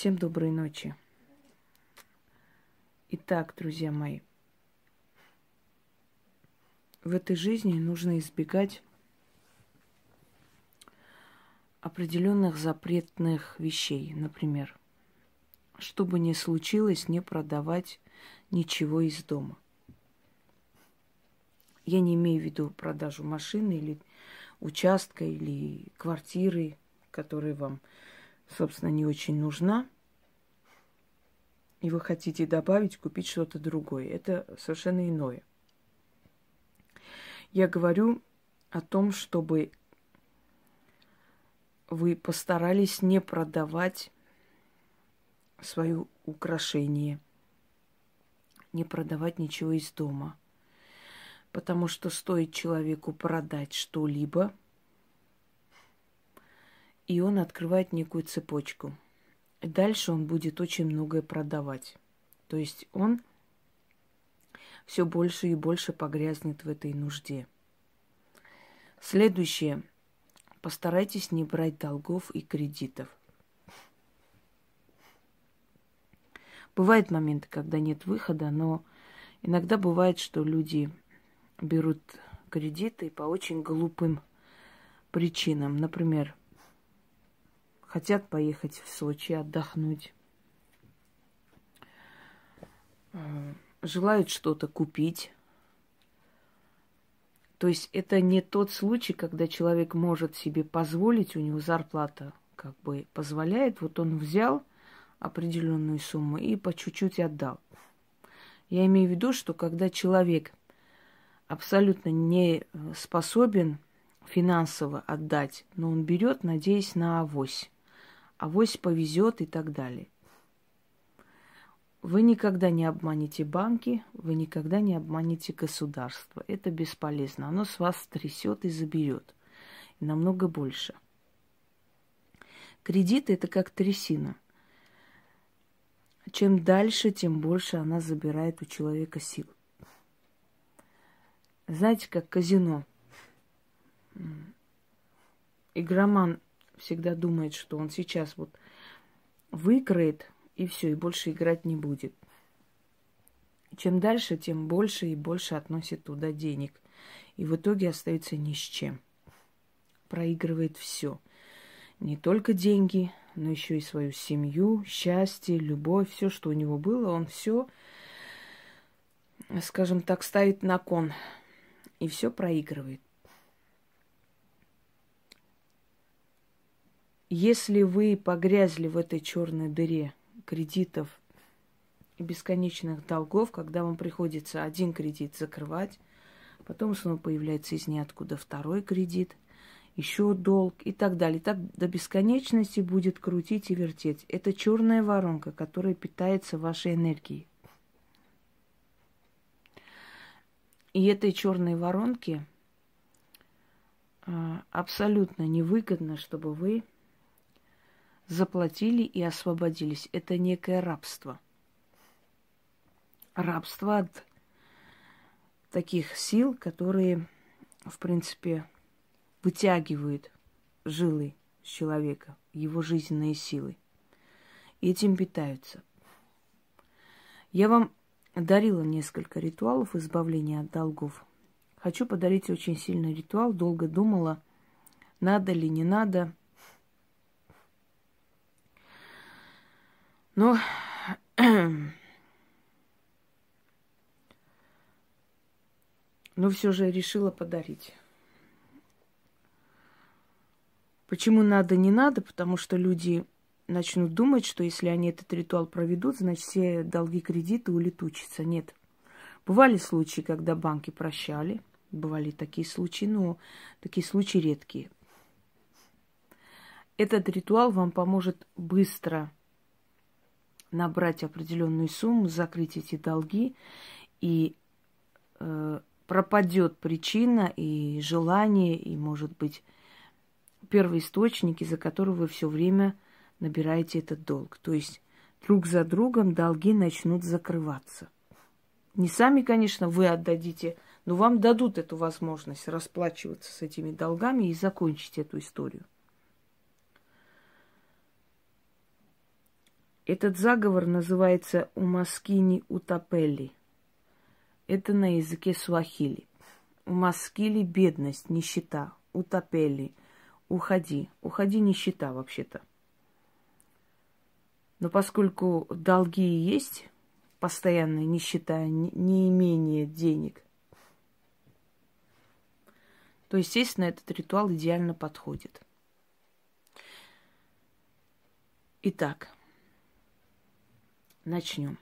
Всем доброй ночи. Итак, друзья мои, в этой жизни нужно избегать определенных запретных вещей. Например, что бы ни случилось, не продавать ничего из дома. Я не имею в виду продажу машины или участка или квартиры, которая вам, собственно, не очень нужна, и вы хотите добавить, купить что-то другое. Это совершенно иное. Я говорю о том, чтобы вы постарались не продавать свое украшение, не продавать ничего из дома. Потому что стоит человеку продать что-либо, и он открывает некую цепочку. дальше он будет очень многое продавать. То есть он все больше и больше погрязнет в этой нужде. Следующее. Постарайтесь не брать долгов и кредитов. Бывают моменты, когда нет выхода, но иногда бывает, что люди берут кредиты по очень глупым причинам. Например, хотят поехать в Сочи отдохнуть, э, желают что-то купить, то есть это не тот случай, когда человек может себе позволить, у него зарплата как бы позволяет, вот он взял определенную сумму и по чуть-чуть отдал. Я имею в виду, что когда человек абсолютно не способен финансово отдать, но он берет, надеясь на авось. Авось повезет и так далее. Вы никогда не обманете банки, вы никогда не обманете государство. Это бесполезно. Оно с вас трясет и заберет. Намного больше. Кредиты это как трясина. Чем дальше, тем больше она забирает у человека сил. Знаете, как казино. Игроман всегда думает, что он сейчас вот выиграет и все, и больше играть не будет. Чем дальше, тем больше и больше относит туда денег. И в итоге остается ни с чем. Проигрывает все. Не только деньги, но еще и свою семью, счастье, любовь, все, что у него было, он все, скажем так, ставит на кон. И все проигрывает. Если вы погрязли в этой черной дыре, кредитов и бесконечных долгов, когда вам приходится один кредит закрывать, потом снова появляется из ниоткуда второй кредит, еще долг и так далее. Так до бесконечности будет крутить и вертеть. Это черная воронка, которая питается вашей энергией. И этой черной воронке а, абсолютно невыгодно, чтобы вы заплатили и освободились. Это некое рабство. Рабство от таких сил, которые, в принципе, вытягивают жилы с человека, его жизненные силы. И этим питаются. Я вам дарила несколько ритуалов избавления от долгов. Хочу подарить очень сильный ритуал. Долго думала, надо ли, не надо. Но но все же решила подарить. Почему надо, не надо? Потому что люди начнут думать, что если они этот ритуал проведут, значит, все долги кредиты улетучатся. Нет. Бывали случаи, когда банки прощали. Бывали такие случаи, но такие случаи редкие. Этот ритуал вам поможет быстро набрать определенную сумму, закрыть эти долги, и э, пропадет причина и желание, и, может быть, первоисточник, из-за которого вы все время набираете этот долг. То есть друг за другом долги начнут закрываться. Не сами, конечно, вы отдадите, но вам дадут эту возможность расплачиваться с этими долгами и закончить эту историю. Этот заговор называется Умаскини Утапели. Это на языке суахили. Умаскили – бедность, нищета. Утапели – уходи. Уходи нищета вообще-то. Но поскольку долги есть, постоянная нищета, неимение денег, то, естественно, этот ритуал идеально подходит. Итак, начнем.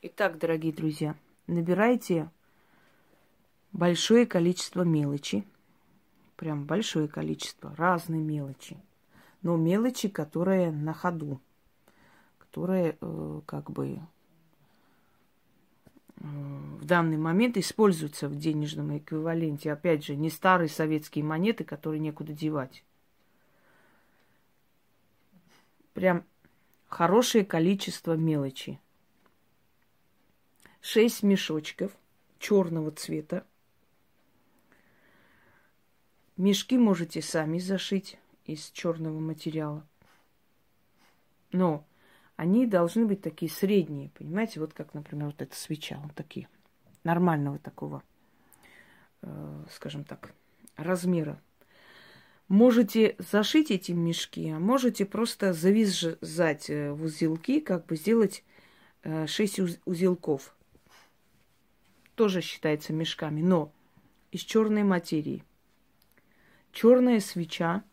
Итак, дорогие друзья, набирайте большое количество мелочи, прям большое количество, разные мелочи, но мелочи, которые на ходу, которые э, как бы э, в данный момент используются в денежном эквиваленте. Опять же, не старые советские монеты, которые некуда девать прям хорошее количество мелочи. Шесть мешочков черного цвета. Мешки можете сами зашить из черного материала. Но они должны быть такие средние, понимаете, вот как, например, вот эта свеча, вот такие, нормального такого, э, скажем так, размера. Можете зашить эти мешки, а можете просто завязать э, в узелки, как бы сделать 6 э, узелков. Тоже считается мешками, но из черной материи. Черная свеча,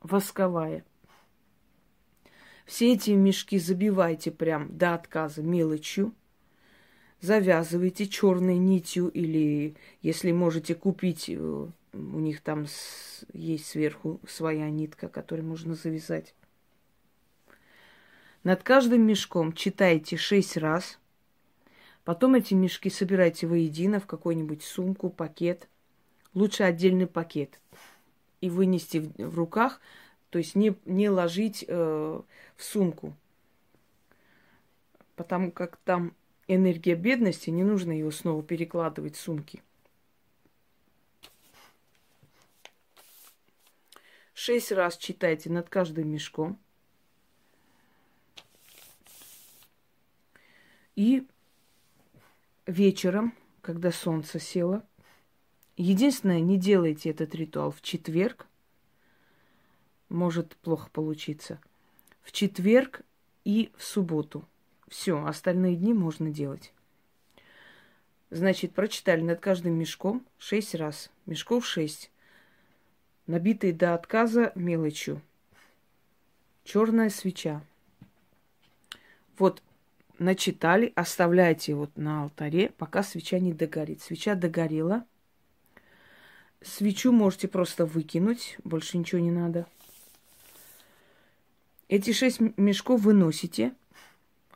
восковая. Все эти мешки забивайте прям до отказа мелочью. Завязывайте черной нитью или, если можете купить э, у них там есть сверху своя нитка, которую можно завязать. Над каждым мешком читайте шесть раз. Потом эти мешки собирайте воедино в какую-нибудь сумку, пакет. Лучше отдельный пакет. И вынести в, руках, то есть не, не ложить э, в сумку. Потому как там энергия бедности, не нужно ее снова перекладывать в сумки. Шесть раз читайте над каждым мешком. И вечером, когда солнце село, единственное, не делайте этот ритуал в четверг, может плохо получиться. В четверг и в субботу. Все, остальные дни можно делать. Значит, прочитали над каждым мешком шесть раз. Мешков шесть набитые до отказа мелочью. Черная свеча. Вот начитали, оставляйте вот на алтаре, пока свеча не догорит. Свеча догорела. Свечу можете просто выкинуть, больше ничего не надо. Эти шесть мешков выносите,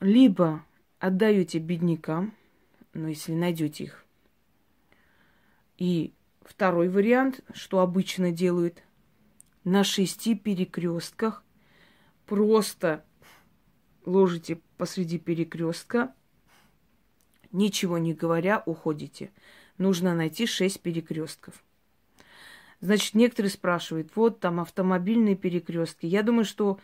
либо отдаете беднякам, ну, если найдете их, и Второй вариант, что обычно делают, на шести перекрестках просто ложите посреди перекрестка, ничего не говоря, уходите. Нужно найти шесть перекрестков. Значит, некоторые спрашивают, вот там автомобильные перекрестки. Я думаю, что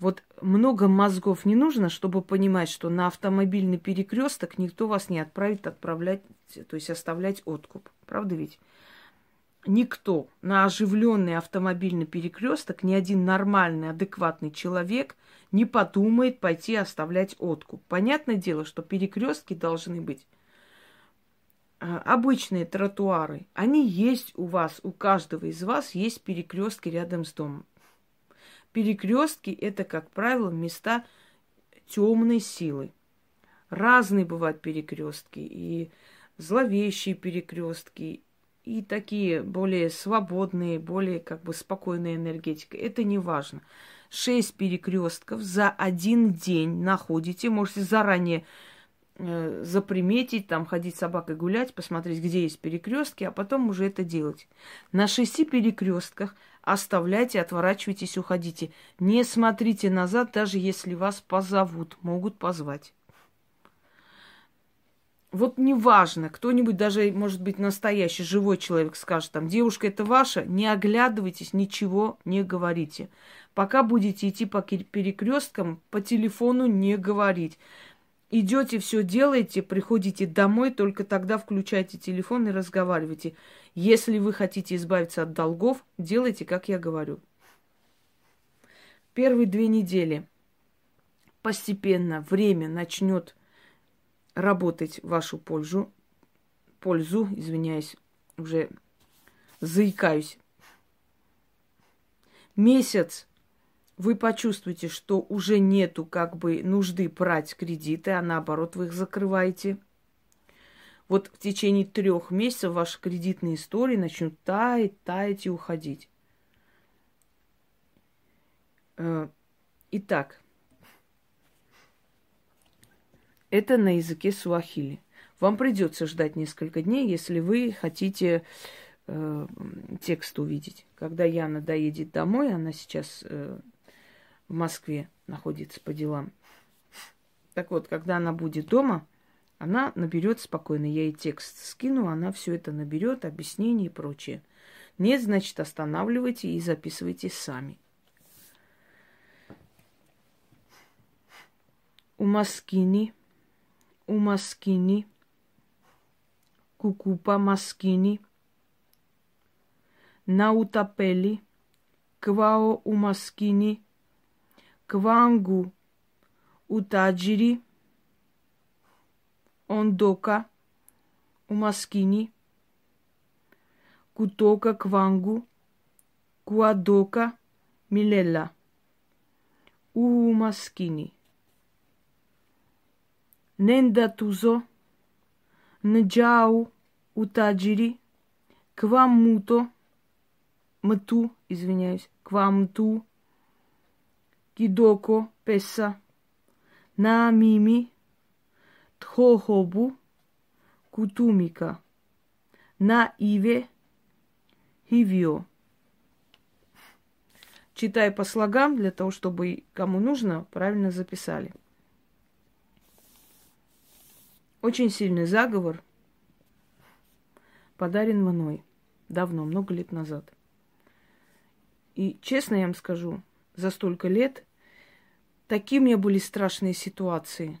вот много мозгов не нужно, чтобы понимать, что на автомобильный перекресток никто вас не отправит отправлять, то есть оставлять откуп. Правда ведь? Никто на оживленный автомобильный перекресток, ни один нормальный, адекватный человек не подумает пойти оставлять откуп. Понятное дело, что перекрестки должны быть а, обычные тротуары. Они есть у вас, у каждого из вас есть перекрестки рядом с домом. Перекрестки это, как правило, места темной силы. Разные бывают перекрестки, и зловещие перекрестки, и такие более свободные, более как бы спокойная энергетика. Это не важно. Шесть перекрестков за один день находите. Можете заранее э, заприметить, там ходить с собакой гулять, посмотреть, где есть перекрестки, а потом уже это делать. На шести перекрестках оставляйте, отворачивайтесь, уходите. Не смотрите назад, даже если вас позовут, могут позвать. Вот неважно, кто-нибудь даже, может быть, настоящий, живой человек скажет, там, девушка, это ваша, не оглядывайтесь, ничего не говорите. Пока будете идти по перекресткам, по телефону не говорить. Идете, все делаете, приходите домой, только тогда включайте телефон и разговаривайте. Если вы хотите избавиться от долгов, делайте, как я говорю. Первые две недели постепенно время начнет работать в вашу пользу, пользу, извиняюсь, уже заикаюсь. Месяц вы почувствуете, что уже нету как бы нужды брать кредиты, а наоборот вы их закрываете. Вот в течение трех месяцев ваши кредитные истории начнут таять, таять и уходить. Э, итак, Это на языке суахили. Вам придется ждать несколько дней, если вы хотите э, текст увидеть. Когда Яна доедет домой, она сейчас э, в Москве находится по делам. Так вот, когда она будет дома, она наберет спокойно. Я ей текст скину, она все это наберет, объяснение и прочее. Нет, значит, останавливайте и записывайте сами. У Маскини – umaskini, kukupa maskini, na utapeli, kwao umaskini, kwangu utajiri, ondoka umaskini, kutoka kwangu kuadoka milela nenda tuzo, nджау утаджири, квамуто, мту, извиняюсь, квамту, кидоко, песа, на мими, тхохобу, кутумика, на иве, хивио. Читай по слогам для того, чтобы кому нужно, правильно записали. Очень сильный заговор подарен мной давно, много лет назад. И честно я вам скажу, за столько лет такие у меня были страшные ситуации.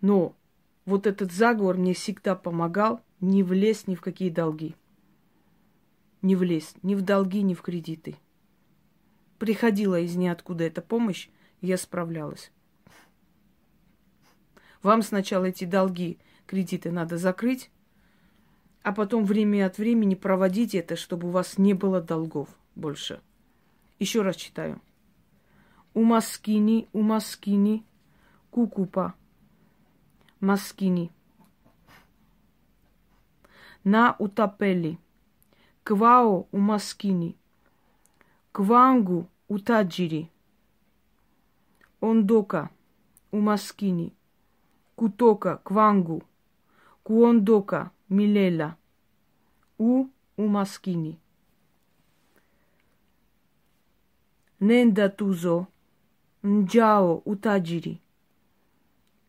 Но вот этот заговор мне всегда помогал не влезть ни в какие долги. Не влезть ни в долги, ни в кредиты. Приходила из ниоткуда эта помощь, я справлялась. Вам сначала эти долги, кредиты надо закрыть, а потом время от времени проводить это, чтобы у вас не было долгов больше. Еще раз читаю. У маскини, у маскини, кукупа, маскини. На утапели, квао у маскини, квангу у таджири, ондока у маскини, Кутока, Квангу, Куондока, Милела, У Умаскини. Ненда Тузо, Нджао Утаджири,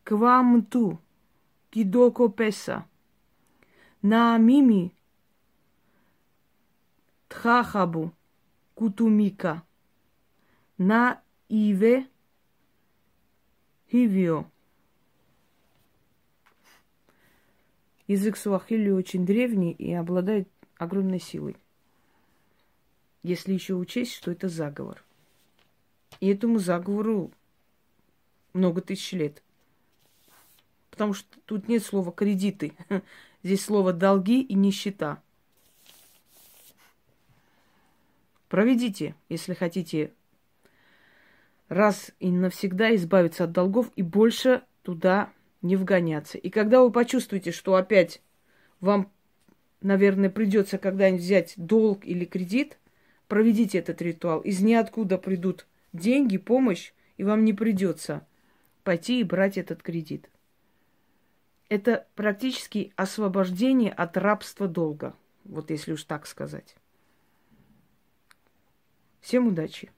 Квамту, Кидоко Песа, На Мими, Тхахабу, Кутумика, На Иве, Хивио. Язык суахили очень древний и обладает огромной силой. Если еще учесть, что это заговор. И этому заговору много тысяч лет. Потому что тут нет слова кредиты. Здесь слово долги и нищета. Проведите, если хотите раз и навсегда избавиться от долгов и больше туда не вгоняться. И когда вы почувствуете, что опять вам, наверное, придется когда-нибудь взять долг или кредит, проведите этот ритуал. Из ниоткуда придут деньги, помощь, и вам не придется пойти и брать этот кредит. Это практически освобождение от рабства долга. Вот если уж так сказать. Всем удачи!